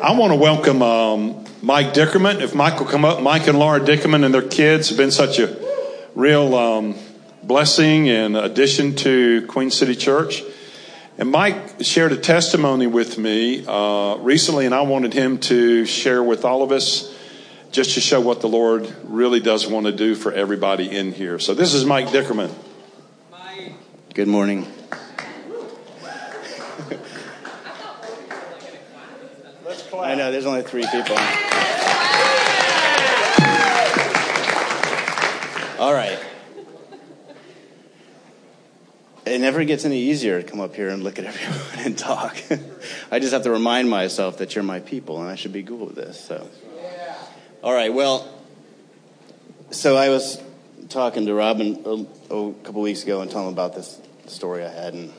I want to welcome um, Mike Dickerman. If Mike will come up, Mike and Laura Dickerman and their kids have been such a real um, blessing and addition to Queen City Church. And Mike shared a testimony with me uh, recently, and I wanted him to share with all of us just to show what the Lord really does want to do for everybody in here. So this is Mike Dickerman. Good morning. I know, there's only three people. All right. It never gets any easier to come up here and look at everyone and talk. I just have to remind myself that you're my people and I should be cool with this. So, all right. Well, so I was talking to Robin a, a couple weeks ago and telling him about this story I had, and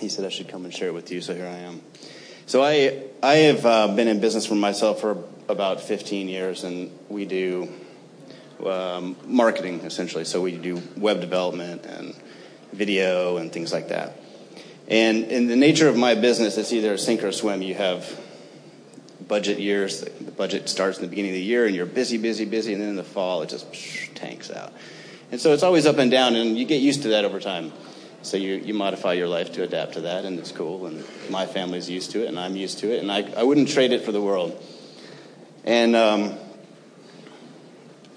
he said I should come and share it with you. So here I am. So I I have uh, been in business for myself for about 15 years, and we do um, marketing essentially. So we do web development and video and things like that. And in the nature of my business, it's either sink or swim. You have budget years. The budget starts in the beginning of the year, and you're busy, busy, busy, and then in the fall, it just tanks out. And so it's always up and down, and you get used to that over time. So you, you modify your life to adapt to that, and it's cool. And my family's used to it, and I'm used to it, and I, I wouldn't trade it for the world. And um,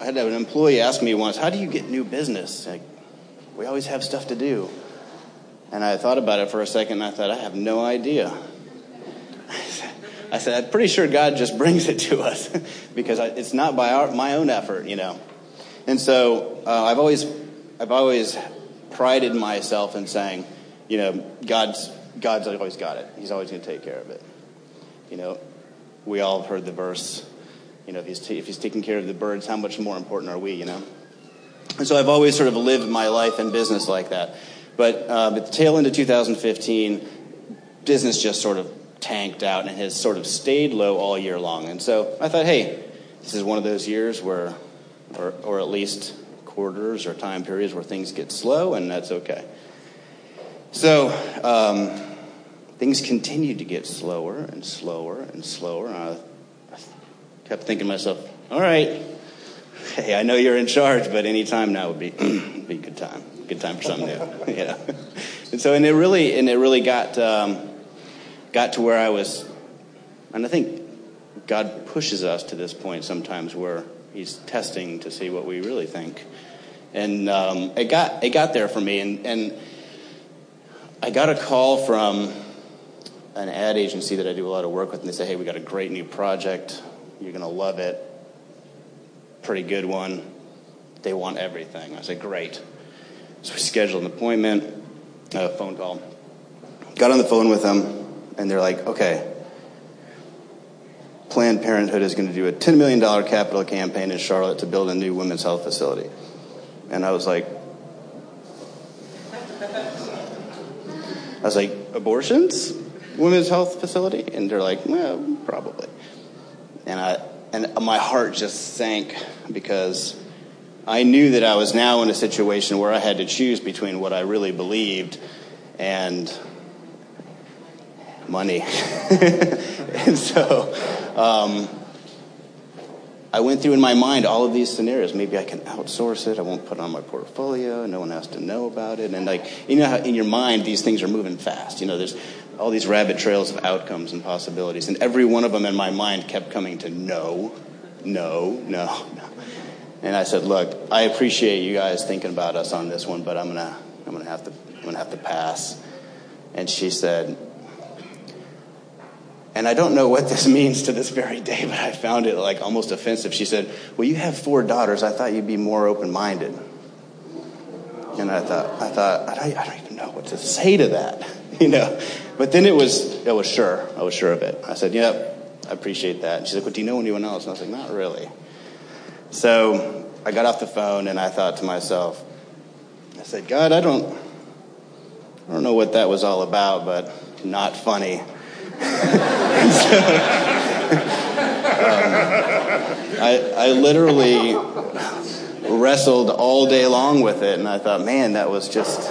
I had an employee ask me once, "How do you get new business? Like, we always have stuff to do." And I thought about it for a second, and I thought, I have no idea. I said, I'm pretty sure God just brings it to us because it's not by our, my own effort, you know. And so uh, I've always, I've always prided myself in saying, you know, God's, God's always got it. He's always going to take care of it. You know, we all have heard the verse, you know, if he's, t- if he's taking care of the birds, how much more important are we, you know? And so I've always sort of lived my life and business like that. But um, at the tail end of 2015, business just sort of tanked out and has sort of stayed low all year long. And so I thought, hey, this is one of those years where, or, or at least quarters or time periods where things get slow, and that's okay. So um, things continued to get slower and slower and slower. And I kept thinking to myself, all right, hey, I know you're in charge, but any time now would be be a good time, good time for something new, you. And so, and it really, and it really got um, got to where I was, and I think God pushes us to this point sometimes where He's testing to see what we really think and um, it got it got there for me, and, and I got a call from an ad agency that I do a lot of work with, and they say, "Hey, we got a great new project. You're gonna love it. Pretty good one. They want everything." I said, "Great." So we scheduled an appointment, a phone call. Got on the phone with them, and they're like, "Okay." Planned Parenthood is going to do a $10 million capital campaign in Charlotte to build a new women's health facility. And I was like, I was like, abortions? Women's health facility? And they're like, well, probably. And I, and my heart just sank because I knew that I was now in a situation where I had to choose between what I really believed and money. and so, um, I went through in my mind all of these scenarios. Maybe I can outsource it. I won't put it on my portfolio. No one has to know about it. And like, you know in your mind these things are moving fast. You know, there's all these rabbit trails of outcomes and possibilities. And every one of them in my mind kept coming to no, no, no, no. And I said, look, I appreciate you guys thinking about us on this one, but I'm gonna, I'm gonna have to, I'm gonna have to pass. And she said, and I don't know what this means to this very day, but I found it like almost offensive. She said, Well, you have four daughters. I thought you'd be more open minded. And I thought, I thought, I don't, I don't, even know what to say to that, you know. But then it was, it was sure. I was sure of it. I said, Yep, I appreciate that. And she's like, Well, do you know anyone else? And I was like, Not really. So I got off the phone and I thought to myself, I said, God, I don't, I don't know what that was all about, but not funny um, I, I literally wrestled all day long with it, and I thought, man, that was just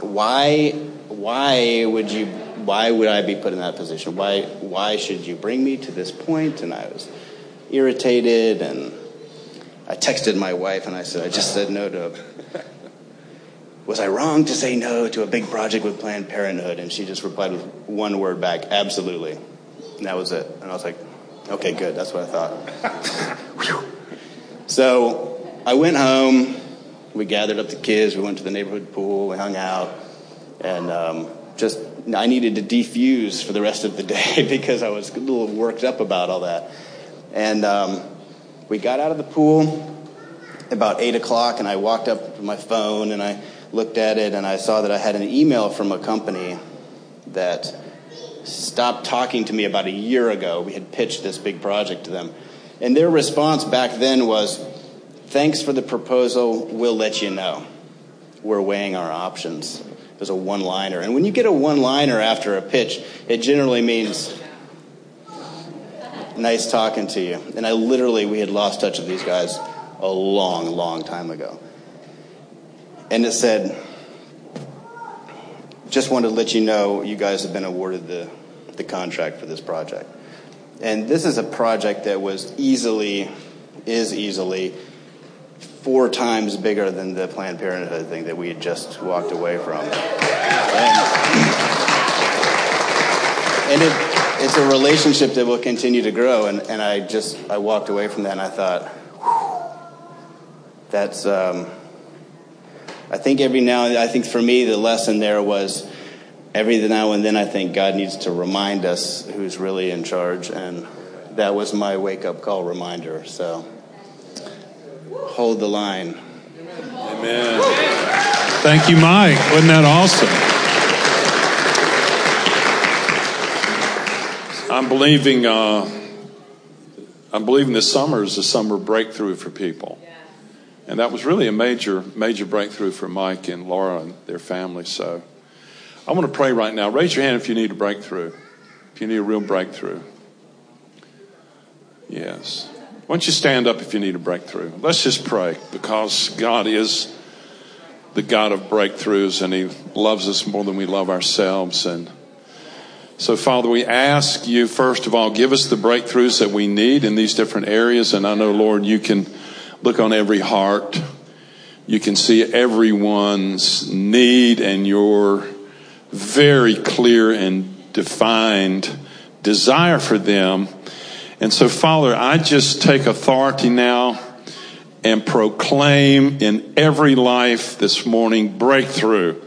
why. Why would you why would I be put in that position? Why, why should you bring me to this point? And I was irritated and I texted my wife and I said, I just said no to was I wrong to say no to a big project with Planned Parenthood? And she just replied with one word back, absolutely. And that was it. And I was like, okay, good. That's what I thought. so I went home. We gathered up the kids. We went to the neighborhood pool. We hung out. And um, just, I needed to defuse for the rest of the day because I was a little worked up about all that. And um, we got out of the pool about 8 o'clock, and I walked up to my phone and I looked at it and I saw that I had an email from a company that stopped talking to me about a year ago. We had pitched this big project to them. And their response back then was, Thanks for the proposal. We'll let you know. We're weighing our options. It was a one liner. And when you get a one liner after a pitch, it generally means nice talking to you. And I literally, we had lost touch with these guys a long, long time ago. And it said, just wanted to let you know you guys have been awarded the, the contract for this project. And this is a project that was easily, is easily four times bigger than the Planned Parenthood thing that we had just walked away from. And, and it, it's a relationship that will continue to grow. And, and I just, I walked away from that and I thought, that's, um, I think every now and I think for me, the lesson there was every now and then I think God needs to remind us who's really in charge. And that was my wake up call reminder. So hold the line. Amen. Thank you, Mike. Wasn't that awesome? I'm believing. Uh, I'm believing this summer is a summer breakthrough for people. And that was really a major, major breakthrough for Mike and Laura and their family. So I want to pray right now. Raise your hand if you need a breakthrough, if you need a real breakthrough. Yes. Why don't you stand up if you need a breakthrough? Let's just pray because God is the God of breakthroughs and He loves us more than we love ourselves. And so, Father, we ask you, first of all, give us the breakthroughs that we need in these different areas. And I know, Lord, you can look on every heart. You can see everyone's need and your very clear and defined desire for them. And so, Father, I just take authority now and proclaim in every life this morning breakthrough.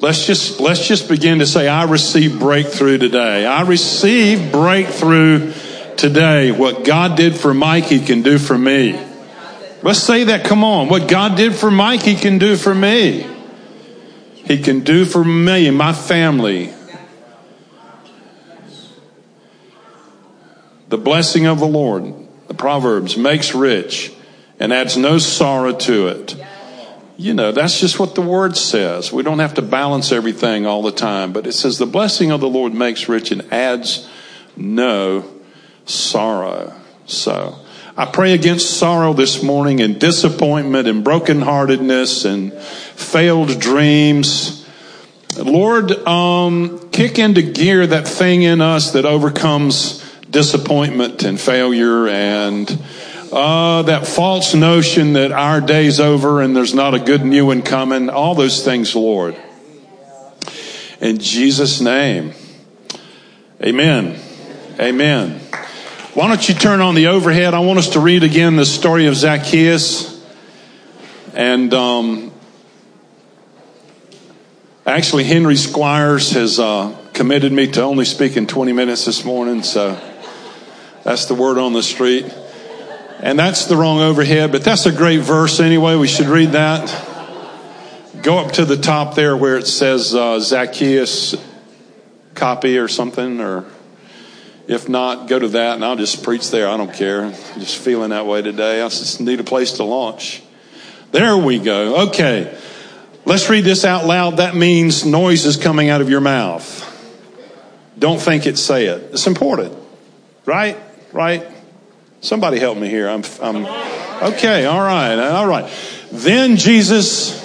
Let's just, let's just begin to say, I receive breakthrough today. I receive breakthrough today. What God did for Mike, He can do for me. Let's say that. Come on. What God did for Mike, He can do for me. He can do for me and my family. The blessing of the Lord, the Proverbs, makes rich and adds no sorrow to it. You know, that's just what the word says. We don't have to balance everything all the time, but it says the blessing of the Lord makes rich and adds no sorrow. So, I pray against sorrow this morning and disappointment and brokenheartedness and failed dreams. Lord, um, kick into gear that thing in us that overcomes disappointment and failure and uh, that false notion that our day's over and there's not a good new one coming. All those things, Lord. In Jesus' name. Amen. Amen. Why don't you turn on the overhead? I want us to read again the story of Zacchaeus. And um, actually, Henry Squires has uh, committed me to only speaking 20 minutes this morning, so that's the word on the street. And that's the wrong overhead, but that's a great verse anyway. We should read that. Go up to the top there where it says uh, Zacchaeus copy or something, or if not, go to that and I'll just preach there. I don't care. I'm just feeling that way today. I just need a place to launch. There we go. Okay. Let's read this out loud. That means noise is coming out of your mouth. Don't think it, say it. It's important. Right? Right? Somebody help me here. I'm, I'm okay. All right. All right. Then Jesus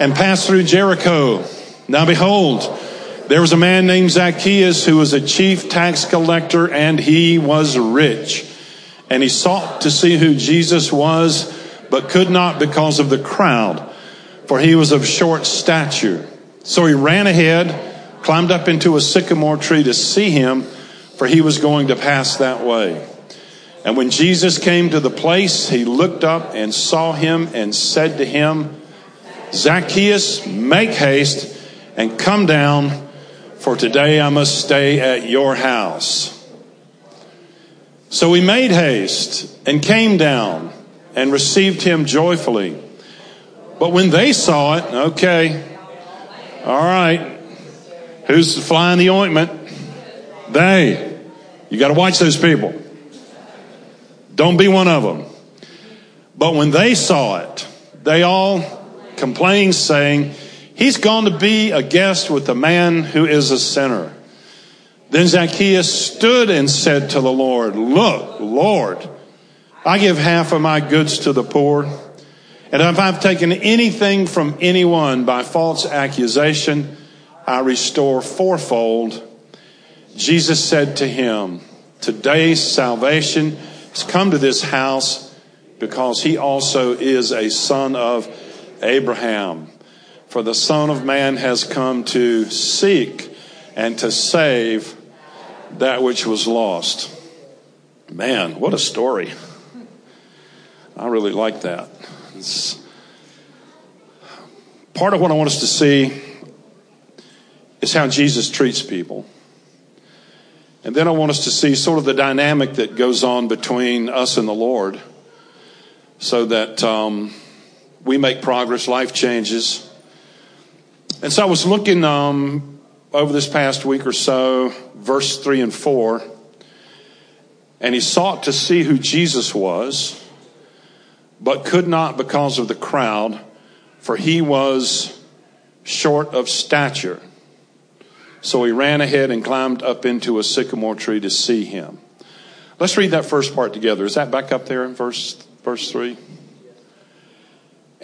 and passed through Jericho. Now behold, There was a man named Zacchaeus who was a chief tax collector and he was rich. And he sought to see who Jesus was, but could not because of the crowd, for he was of short stature. So he ran ahead, climbed up into a sycamore tree to see him, for he was going to pass that way. And when Jesus came to the place, he looked up and saw him and said to him, Zacchaeus, make haste and come down, for today I must stay at your house. So we made haste and came down and received him joyfully. But when they saw it, okay, all right, who's flying the ointment? They. You got to watch those people. Don't be one of them. But when they saw it, they all complained, saying, He's gone to be a guest with a man who is a sinner. Then Zacchaeus stood and said to the Lord, Look, Lord, I give half of my goods to the poor. And if I've taken anything from anyone by false accusation, I restore fourfold. Jesus said to him, Today's salvation has come to this house because he also is a son of Abraham. For the Son of Man has come to seek and to save that which was lost. Man, what a story. I really like that. It's part of what I want us to see is how Jesus treats people. And then I want us to see sort of the dynamic that goes on between us and the Lord so that um, we make progress, life changes. And so I was looking um, over this past week or so, verse 3 and 4, and he sought to see who Jesus was, but could not because of the crowd, for he was short of stature. So he ran ahead and climbed up into a sycamore tree to see him. Let's read that first part together. Is that back up there in verse, verse 3?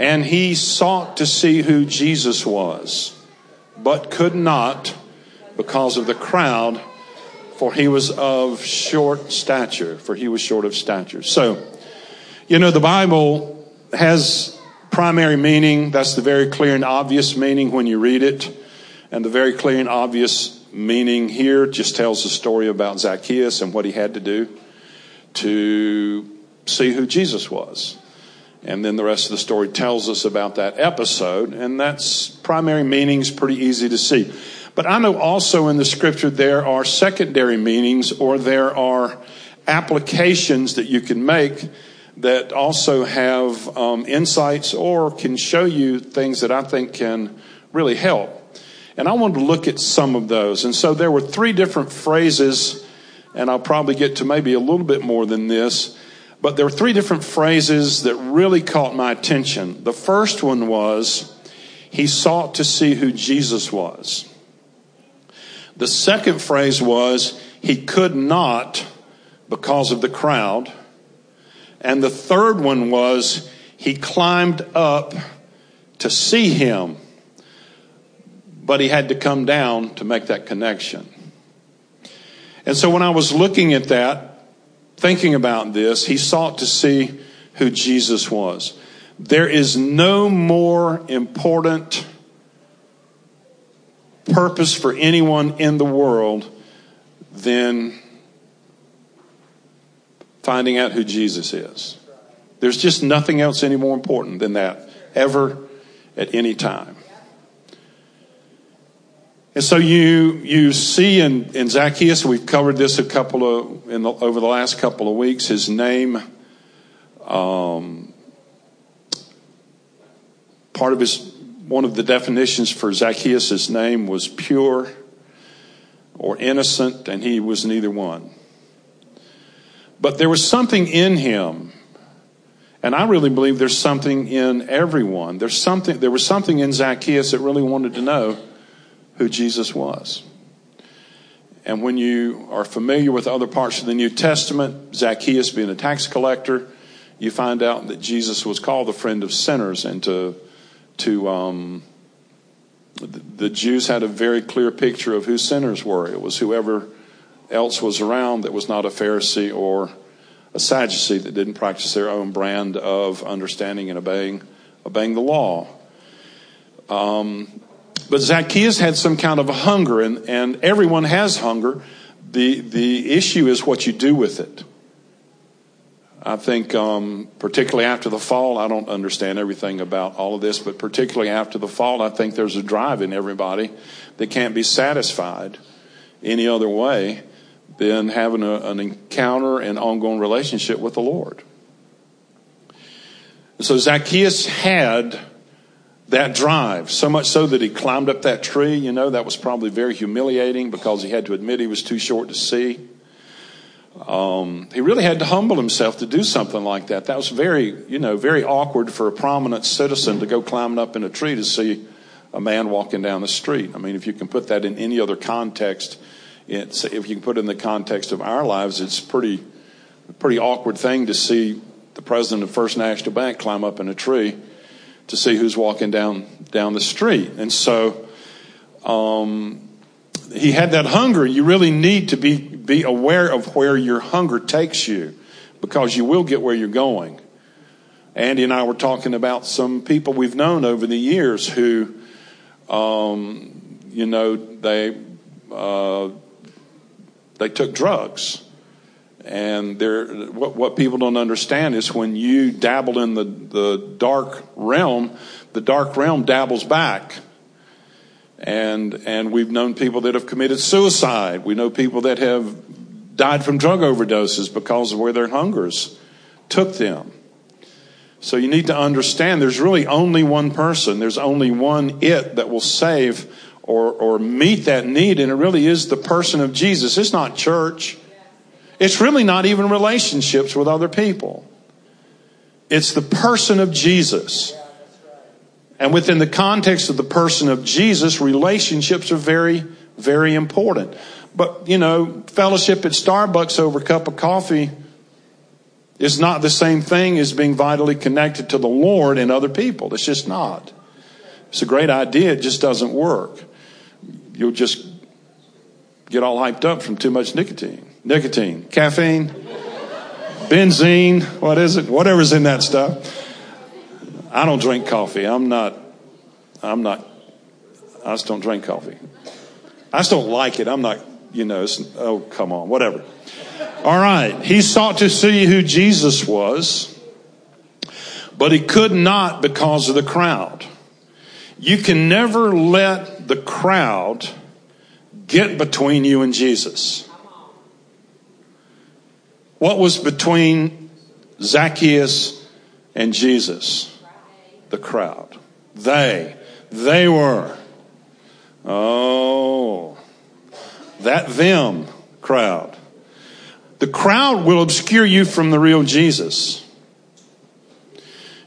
And he sought to see who Jesus was, but could not because of the crowd, for he was of short stature, for he was short of stature. So, you know, the Bible has primary meaning. That's the very clear and obvious meaning when you read it. And the very clear and obvious meaning here just tells the story about Zacchaeus and what he had to do to see who Jesus was. And then the rest of the story tells us about that episode, and that's primary meanings pretty easy to see. But I know also in the scripture there are secondary meanings or there are applications that you can make that also have um, insights or can show you things that I think can really help. And I wanted to look at some of those. And so there were three different phrases, and I'll probably get to maybe a little bit more than this. But there were three different phrases that really caught my attention. The first one was, he sought to see who Jesus was. The second phrase was, he could not because of the crowd. And the third one was, he climbed up to see him but he had to come down to make that connection. And so when I was looking at that, thinking about this, he sought to see who Jesus was. There is no more important purpose for anyone in the world than finding out who Jesus is. There's just nothing else any more important than that ever at any time. And so you you see in, in Zacchaeus, we've covered this a couple of the, over the last couple of weeks. His name, um, part of his one of the definitions for Zacchaeus' name was pure or innocent, and he was neither one. But there was something in him, and I really believe there's something in everyone. There's something. There was something in Zacchaeus that really wanted to know who Jesus was. And when you are familiar with other parts of the New Testament, Zacchaeus being a tax collector, you find out that Jesus was called the friend of sinners and to, to um, the Jews had a very clear picture of who sinners were. It was whoever else was around that was not a Pharisee or a Sadducee that didn't practice their own brand of understanding and obeying obeying the law. Um, but Zacchaeus had some kind of a hunger, and, and everyone has hunger. The, the issue is what you do with it. I think, um, particularly after the fall, I don't understand everything about all of this, but particularly after the fall, I think there's a drive in everybody that can't be satisfied any other way than having a, an encounter and ongoing relationship with the Lord. so Zacchaeus had that drive, so much so that he climbed up that tree. You know, that was probably very humiliating because he had to admit he was too short to see. Um, he really had to humble himself to do something like that. That was very, you know, very awkward for a prominent citizen to go climbing up in a tree to see a man walking down the street. I mean, if you can put that in any other context, it's, if you can put it in the context of our lives, it's pretty, pretty awkward thing to see the president of First National Bank climb up in a tree to see who's walking down down the street. And so um, he had that hunger. You really need to be be aware of where your hunger takes you, because you will get where you're going. Andy and I were talking about some people we've known over the years who, um, you know, they uh, they took drugs. And there, what, what people don't understand is when you dabble in the, the dark realm, the dark realm dabbles back. And, and we've known people that have committed suicide. We know people that have died from drug overdoses because of where their hungers took them. So you need to understand there's really only one person. There's only one it that will save or, or meet that need. And it really is the person of Jesus. It's not church. It's really not even relationships with other people. It's the person of Jesus. And within the context of the person of Jesus, relationships are very, very important. But, you know, fellowship at Starbucks over a cup of coffee is not the same thing as being vitally connected to the Lord and other people. It's just not. It's a great idea, it just doesn't work. You'll just get all hyped up from too much nicotine nicotine, caffeine, benzene, what is it? Whatever's in that stuff. I don't drink coffee. I'm not, I'm not, I just don't drink coffee. I just don't like it. I'm not, you know, oh, come on, whatever. All right. He sought to see who Jesus was, but he could not because of the crowd. You can never let the crowd get between you and Jesus. What was between Zacchaeus and Jesus? The crowd. They. They were. Oh. That them crowd. The crowd will obscure you from the real Jesus.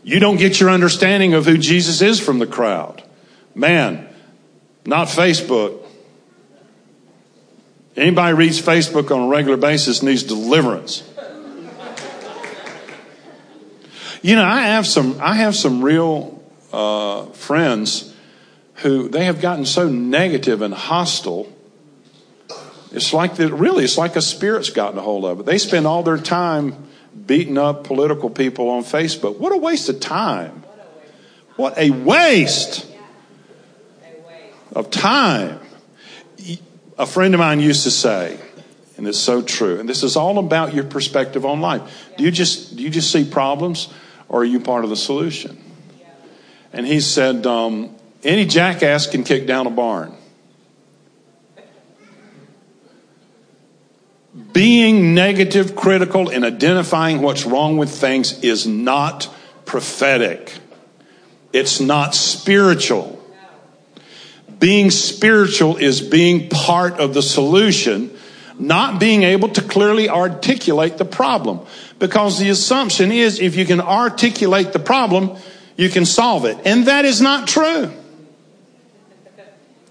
You don't get your understanding of who Jesus is from the crowd. Man, not Facebook. Anybody reads Facebook on a regular basis needs deliverance. You know, I have some, I have some real uh, friends who they have gotten so negative and hostile. It's like that. Really, it's like a spirit's gotten a hold of it. They spend all their time beating up political people on Facebook. What a waste of time! What a waste of time a friend of mine used to say, and it's so true, and this is all about your perspective on life. Do you just do you just see problems, or are you part of the solution? And he said, um, any jackass can kick down a barn. Being negative, critical, and identifying what's wrong with things is not prophetic. It's not spiritual. Being spiritual is being part of the solution, not being able to clearly articulate the problem. Because the assumption is if you can articulate the problem, you can solve it. And that is not true.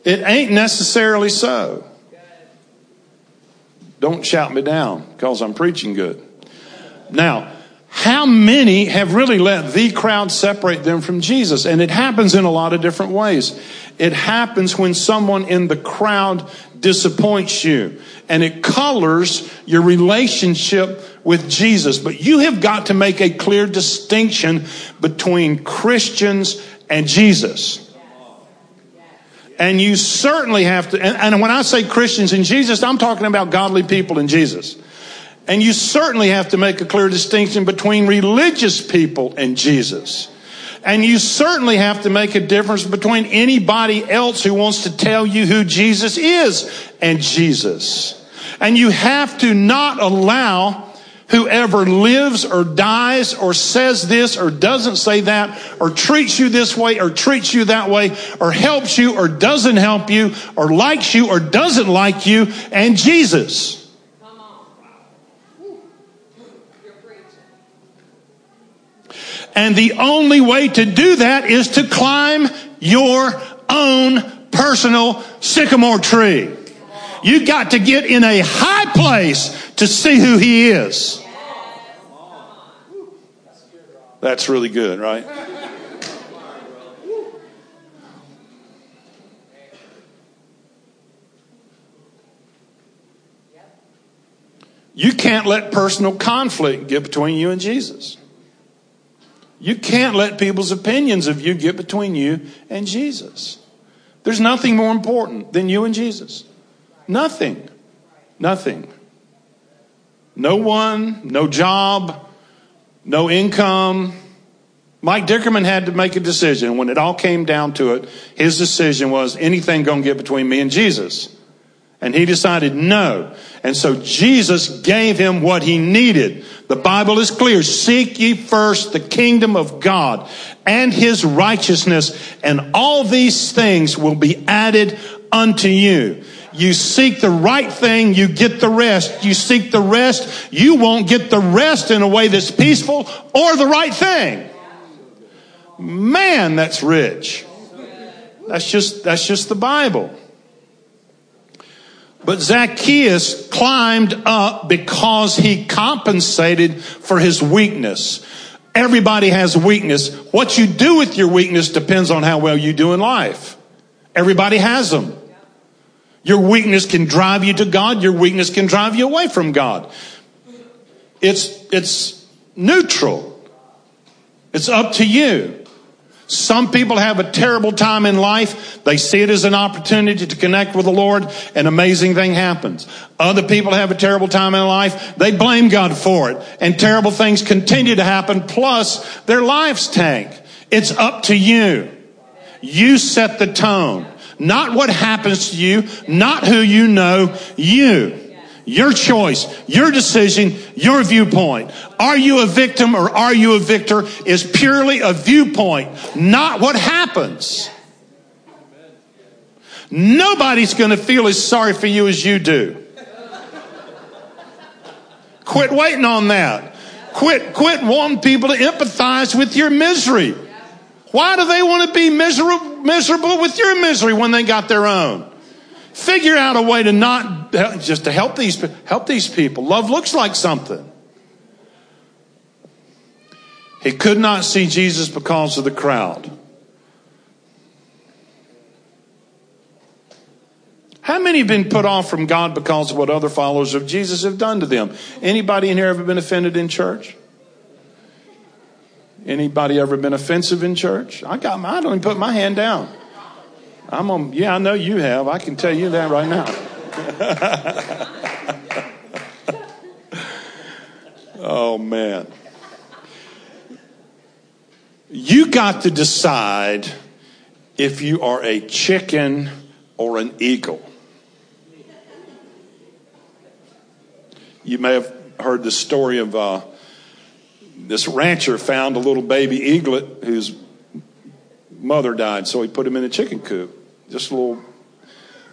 It ain't necessarily so. Don't shout me down because I'm preaching good. Now, how many have really let the crowd separate them from Jesus? And it happens in a lot of different ways. It happens when someone in the crowd disappoints you and it colors your relationship with Jesus. But you have got to make a clear distinction between Christians and Jesus. And you certainly have to, and, and, when I say Christians and Jesus, I'm talking about godly people in Jesus. And you certainly have to make a clear distinction between religious people and Jesus. And you certainly have to make a difference between anybody else who wants to tell you who Jesus is and Jesus. And you have to not allow whoever lives or dies or says this or doesn't say that or treats you this way or treats you that way or helps you or doesn't help you or likes you or doesn't like you and Jesus. And the only way to do that is to climb your own personal sycamore tree. You got to get in a high place to see who he is. That's really good, right? You can't let personal conflict get between you and Jesus. You can't let people's opinions of you get between you and Jesus. There's nothing more important than you and Jesus. Nothing. Nothing. No one, no job, no income. Mike Dickerman had to make a decision. When it all came down to it, his decision was anything going to get between me and Jesus. And he decided no. And so Jesus gave him what he needed. The Bible is clear. Seek ye first the kingdom of God and his righteousness, and all these things will be added unto you. You seek the right thing, you get the rest. You seek the rest, you won't get the rest in a way that's peaceful or the right thing. Man, that's rich. That's just, that's just the Bible. But Zacchaeus climbed up because he compensated for his weakness. Everybody has weakness. What you do with your weakness depends on how well you do in life. Everybody has them. Your weakness can drive you to God. Your weakness can drive you away from God. It's, it's neutral. It's up to you. Some people have a terrible time in life. They see it as an opportunity to connect with the Lord. An amazing thing happens. Other people have a terrible time in life. They blame God for it. And terrible things continue to happen. Plus their lives tank. It's up to you. You set the tone. Not what happens to you. Not who you know. You. Your choice, your decision, your viewpoint. Are you a victim or are you a victor is purely a viewpoint, not what happens. Nobody's going to feel as sorry for you as you do. Quit waiting on that. Quit, quit wanting people to empathize with your misery. Why do they want to be miserable, miserable with your misery when they got their own? Figure out a way to not just to help these help these people. Love looks like something. He could not see Jesus because of the crowd. How many have been put off from God because of what other followers of Jesus have done to them? Anybody in here ever been offended in church? Anybody ever been offensive in church? I got my, I don't even put my hand down. I'm on, yeah, I know you have. I can tell you that right now. oh, man. You got to decide if you are a chicken or an eagle. You may have heard the story of uh, this rancher found a little baby eaglet whose mother died, so he put him in a chicken coop. Just a little,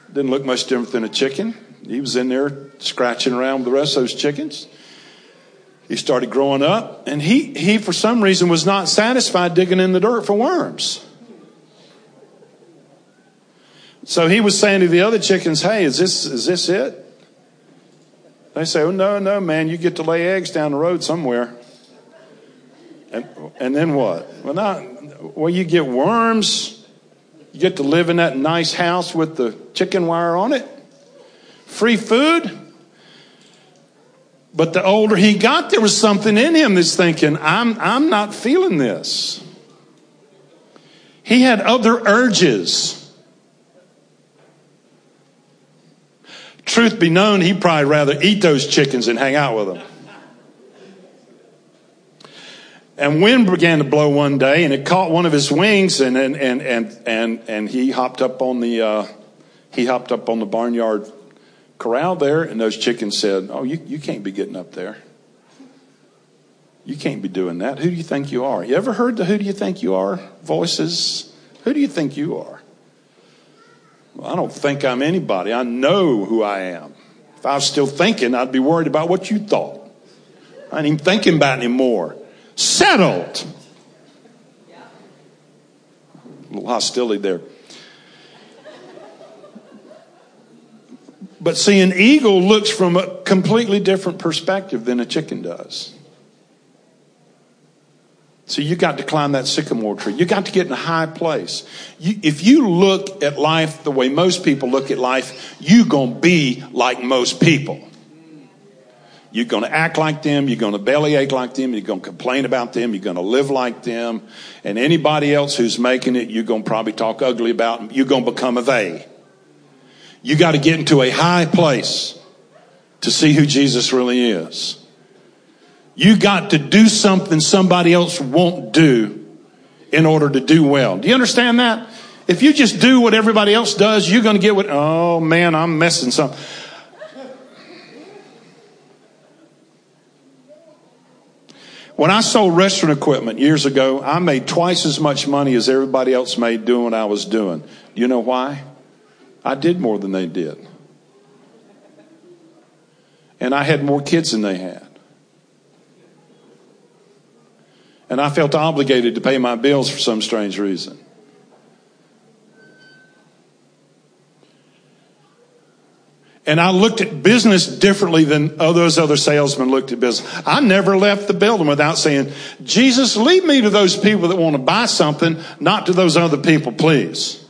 didn't look much different than a chicken. He was in there scratching around with the rest of those chickens. He started growing up, and he, he for some reason, was not satisfied digging in the dirt for worms. So he was saying to the other chickens, Hey, is this, is this it? They say, Oh, no, no, man, you get to lay eggs down the road somewhere. And, and then what? Well, not, well, you get worms. You get to live in that nice house with the chicken wire on it. Free food. But the older he got, there was something in him that's thinking, I'm, I'm not feeling this. He had other urges. Truth be known, he'd probably rather eat those chickens and hang out with them. And wind began to blow one day, and it caught one of his wings, and and and and and, and he hopped up on the uh, he hopped up on the barnyard corral there, and those chickens said, "Oh, you you can't be getting up there. You can't be doing that. Who do you think you are? You ever heard the "Who do you think you are" voices? Who do you think you are? Well, I don't think I'm anybody. I know who I am. If I was still thinking, I'd be worried about what you thought. I ain't even thinking about it anymore settled. A little hostility there. But see, an eagle looks from a completely different perspective than a chicken does. So you got to climb that sycamore tree. You got to get in a high place. You, if you look at life the way most people look at life, you're going to be like most people. You're going to act like them. You're going to bellyache like them. You're going to complain about them. You're going to live like them. And anybody else who's making it, you're going to probably talk ugly about them. You're going to become a they. You got to get into a high place to see who Jesus really is. You got to do something somebody else won't do in order to do well. Do you understand that? If you just do what everybody else does, you're going to get what, oh man, I'm messing something. When I sold restaurant equipment years ago, I made twice as much money as everybody else made doing what I was doing. Do you know why? I did more than they did. And I had more kids than they had. And I felt obligated to pay my bills for some strange reason. And I looked at business differently than those other salesmen looked at business. I never left the building without saying, Jesus, lead me to those people that want to buy something, not to those other people, please.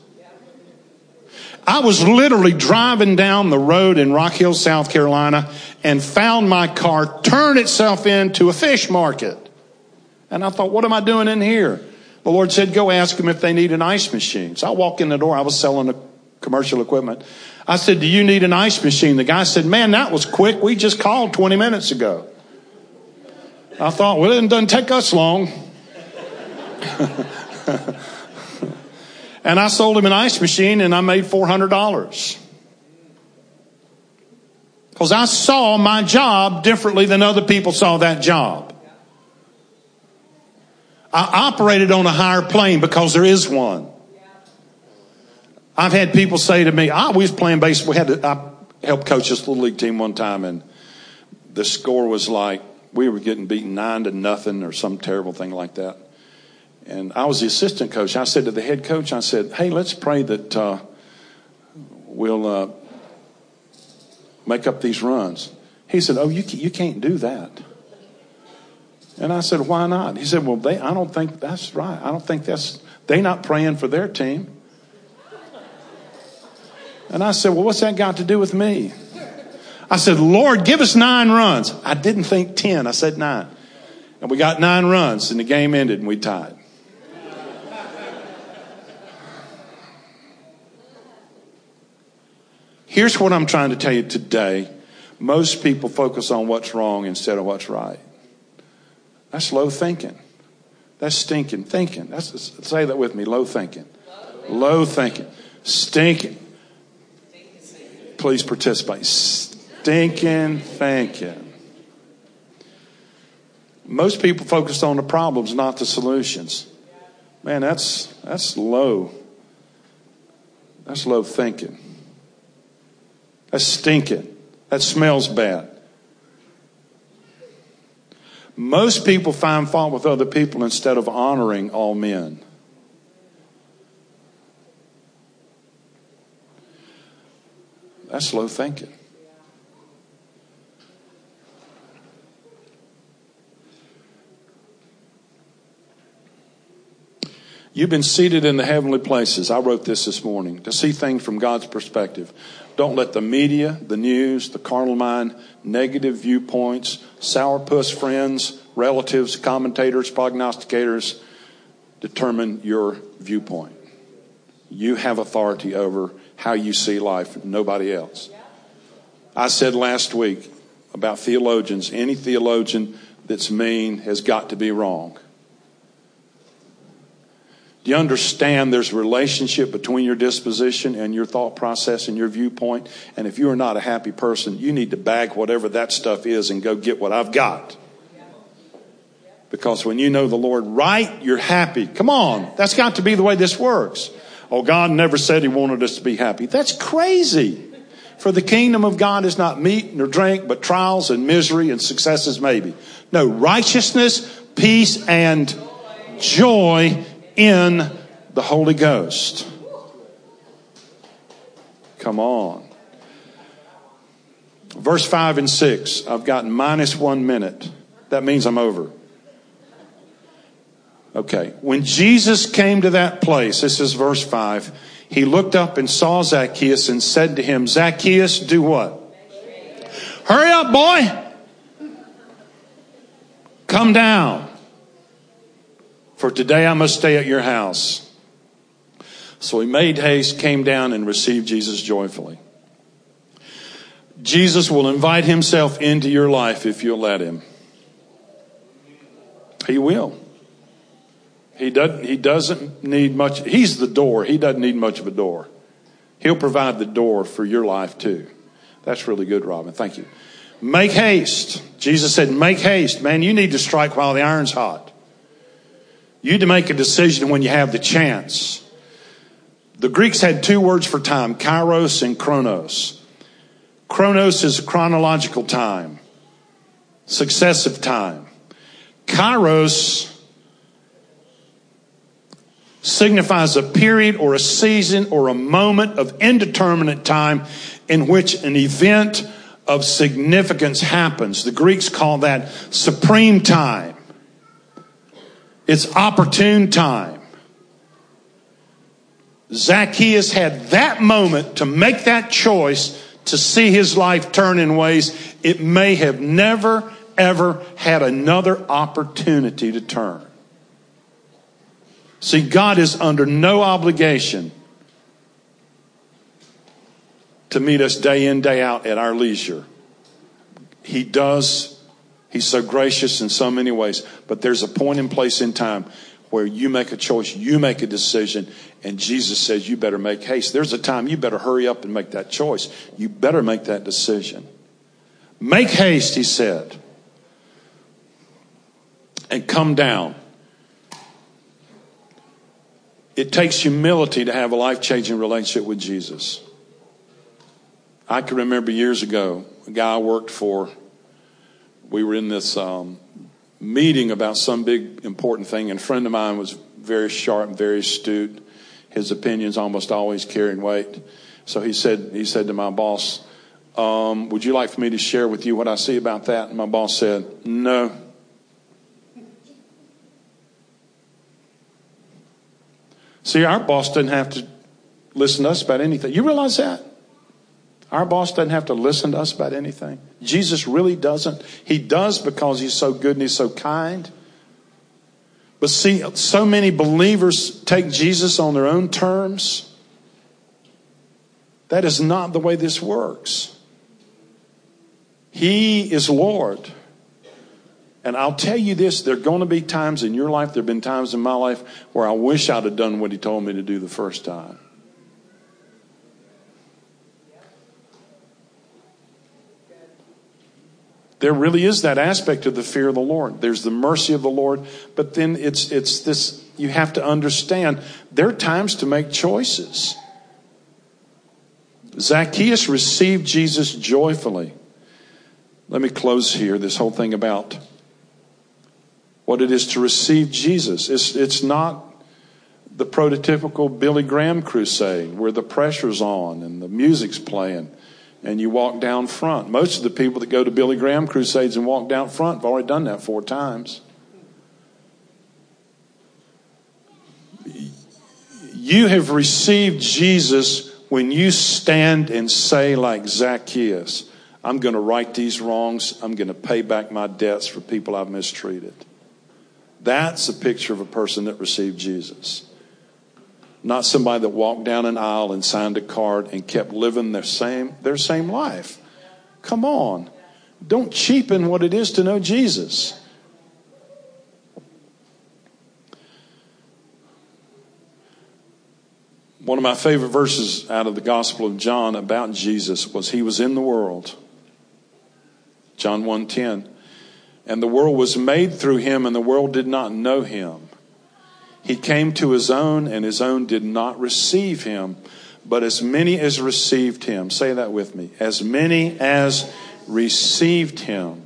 I was literally driving down the road in Rock Hill, South Carolina, and found my car turn itself into a fish market. And I thought, what am I doing in here? The Lord said, go ask them if they need an ice machine. So I walk in the door. I was selling a commercial equipment. I said, Do you need an ice machine? The guy said, Man, that was quick. We just called 20 minutes ago. I thought, Well, it doesn't take us long. and I sold him an ice machine and I made $400. Because I saw my job differently than other people saw that job. I operated on a higher plane because there is one. I've had people say to me, I was playing baseball. We had to, I helped coach this little league team one time, and the score was like we were getting beaten nine to nothing or some terrible thing like that. And I was the assistant coach. I said to the head coach, I said, "Hey, let's pray that uh, we'll uh, make up these runs." He said, "Oh, you you can't do that." And I said, "Why not?" He said, "Well, they I don't think that's right. I don't think that's they not praying for their team." And I said, Well, what's that got to do with me? I said, Lord, give us nine runs. I didn't think 10, I said nine. And we got nine runs, and the game ended, and we tied. Here's what I'm trying to tell you today. Most people focus on what's wrong instead of what's right. That's low thinking. That's stinking thinking. That's, say that with me low thinking. Low thinking. Stinking please participate. Stinking thinking. Most people focus on the problems, not the solutions. Man, that's that's low. That's low thinking. That's stinking. That smells bad. Most people find fault with other people instead of honoring all men. That's low thinking. You've been seated in the heavenly places. I wrote this this morning to see things from God's perspective. Don't let the media, the news, the carnal mind, negative viewpoints, sourpuss friends, relatives, commentators, prognosticators determine your viewpoint. You have authority over how you see life, nobody else. I said last week about theologians any theologian that's mean has got to be wrong. Do you understand there's a relationship between your disposition and your thought process and your viewpoint? And if you are not a happy person, you need to bag whatever that stuff is and go get what I've got. Because when you know the Lord right, you're happy. Come on. That's got to be the way this works. Oh, God never said He wanted us to be happy. That's crazy. For the kingdom of God is not meat nor drink, but trials and misery and successes maybe. No, righteousness, peace, and joy in the Holy Ghost. Come on. Verse 5 and 6. I've got minus one minute. That means I'm over. Okay. When Jesus came to that place, this is verse 5, he looked up and saw Zacchaeus and said to him, Zacchaeus, do what? Hurry up, boy. Come down. For today I must stay at your house. So he made haste, came down, and received Jesus joyfully. Jesus will invite himself into your life if you'll let him. He will. He doesn't, he doesn't need much. He's the door. He doesn't need much of a door. He'll provide the door for your life too. That's really good, Robin. Thank you. Make haste. Jesus said, make haste. Man, you need to strike while the iron's hot. You need to make a decision when you have the chance. The Greeks had two words for time, kairos and chronos. Chronos is chronological time, successive time. Kairos signifies a period or a season or a moment of indeterminate time in which an event of significance happens. The Greeks call that supreme time. It's opportune time. Zacchaeus had that moment to make that choice to see his life turn in ways it may have never, ever had another opportunity to turn. See, God is under no obligation to meet us day in, day out at our leisure. He does. He's so gracious in so many ways. But there's a point in place in time where you make a choice, you make a decision, and Jesus says you better make haste. There's a time you better hurry up and make that choice. You better make that decision. Make haste, he said, and come down. It takes humility to have a life changing relationship with Jesus. I can remember years ago, a guy I worked for, we were in this um, meeting about some big important thing, and a friend of mine was very sharp, very astute. His opinions almost always carrying weight. So he said, he said to my boss, um, would you like for me to share with you what I see about that? And my boss said, no. See, our boss doesn't have to listen to us about anything. You realize that? Our boss doesn't have to listen to us about anything. Jesus really doesn't. He does because he's so good and he's so kind. But see, so many believers take Jesus on their own terms. That is not the way this works. He is Lord. And I'll tell you this there are going to be times in your life, there have been times in my life where I wish I'd have done what he told me to do the first time. There really is that aspect of the fear of the Lord. There's the mercy of the Lord, but then it's it's this you have to understand there are times to make choices. Zacchaeus received Jesus joyfully. Let me close here this whole thing about what it is to receive Jesus. It's, it's not the prototypical Billy Graham crusade where the pressure's on and the music's playing and you walk down front. Most of the people that go to Billy Graham crusades and walk down front have already done that four times. You have received Jesus when you stand and say, like Zacchaeus, I'm going to right these wrongs. I'm going to pay back my debts for people I've mistreated. That's a picture of a person that received Jesus. Not somebody that walked down an aisle and signed a card and kept living their same, their same life. Come on. Don't cheapen what it is to know Jesus. One of my favorite verses out of the Gospel of John about Jesus was he was in the world. John 1:10. And the world was made through him and the world did not know him. He came to his own and his own did not receive him. But as many as received him, say that with me, as many as received him,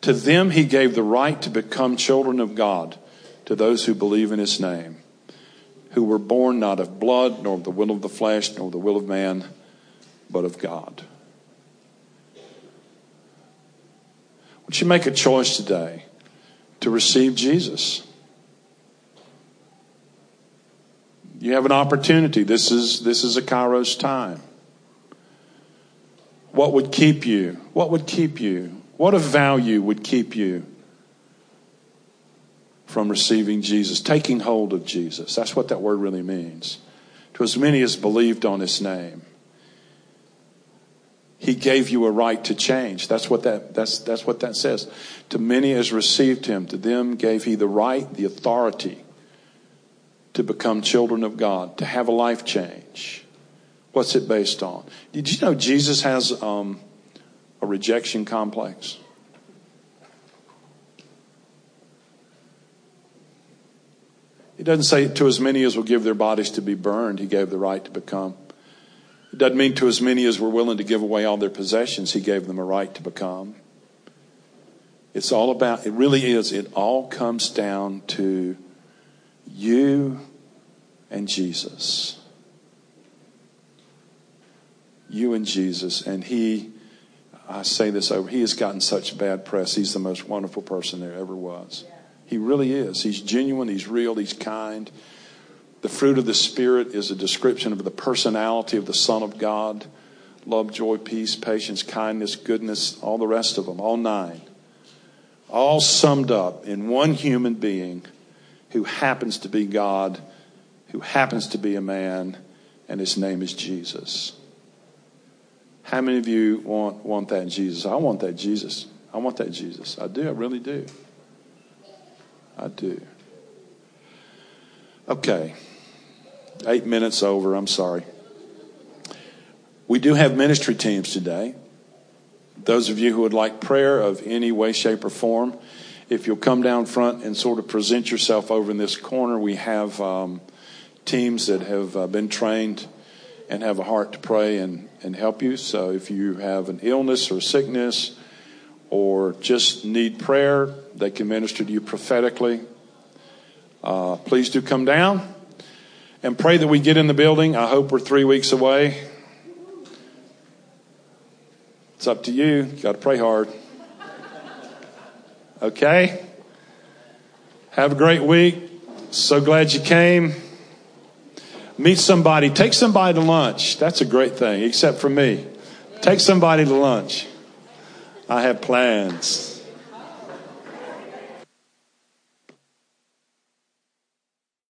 to them he gave the right to become children of God, to those who believe in his name who were born not of blood, nor of the will of the flesh, nor the will of man, but of God. Would you make a choice today to receive Jesus? You have an opportunity. This is, this is a Kairos time. What would keep you? What would keep you? What of value would keep you from receiving Jesus, taking hold of Jesus. That's what that word really means. To as many as believed on his name. He gave you a right to change. That's what that, that's, that's what that says. To many as received him, to them gave he the right, the authority to become children of God, to have a life change. What's it based on? Did you know Jesus has um, a rejection complex? He doesn't say to as many as will give their bodies to be burned, he gave the right to become. Doesn't mean to as many as were willing to give away all their possessions, he gave them a right to become. It's all about, it really is, it all comes down to you and Jesus. You and Jesus. And he, I say this over, he has gotten such bad press. He's the most wonderful person there ever was. He really is. He's genuine, he's real, he's kind. The fruit of the Spirit is a description of the personality of the Son of God love, joy, peace, patience, kindness, goodness, all the rest of them, all nine. All summed up in one human being who happens to be God, who happens to be a man, and his name is Jesus. How many of you want, want that Jesus? I want that Jesus. I want that Jesus. I do. I really do. I do. Okay. Eight minutes over. I'm sorry. We do have ministry teams today. Those of you who would like prayer of any way, shape, or form, if you'll come down front and sort of present yourself over in this corner, we have um, teams that have uh, been trained and have a heart to pray and, and help you. So if you have an illness or sickness, or just need prayer, they can minister to you prophetically. Uh, please do come down and pray that we get in the building. I hope we're three weeks away. It's up to you. you Got to pray hard. Okay? Have a great week. So glad you came. Meet somebody. Take somebody to lunch. That's a great thing, except for me. Take somebody to lunch. I have plans.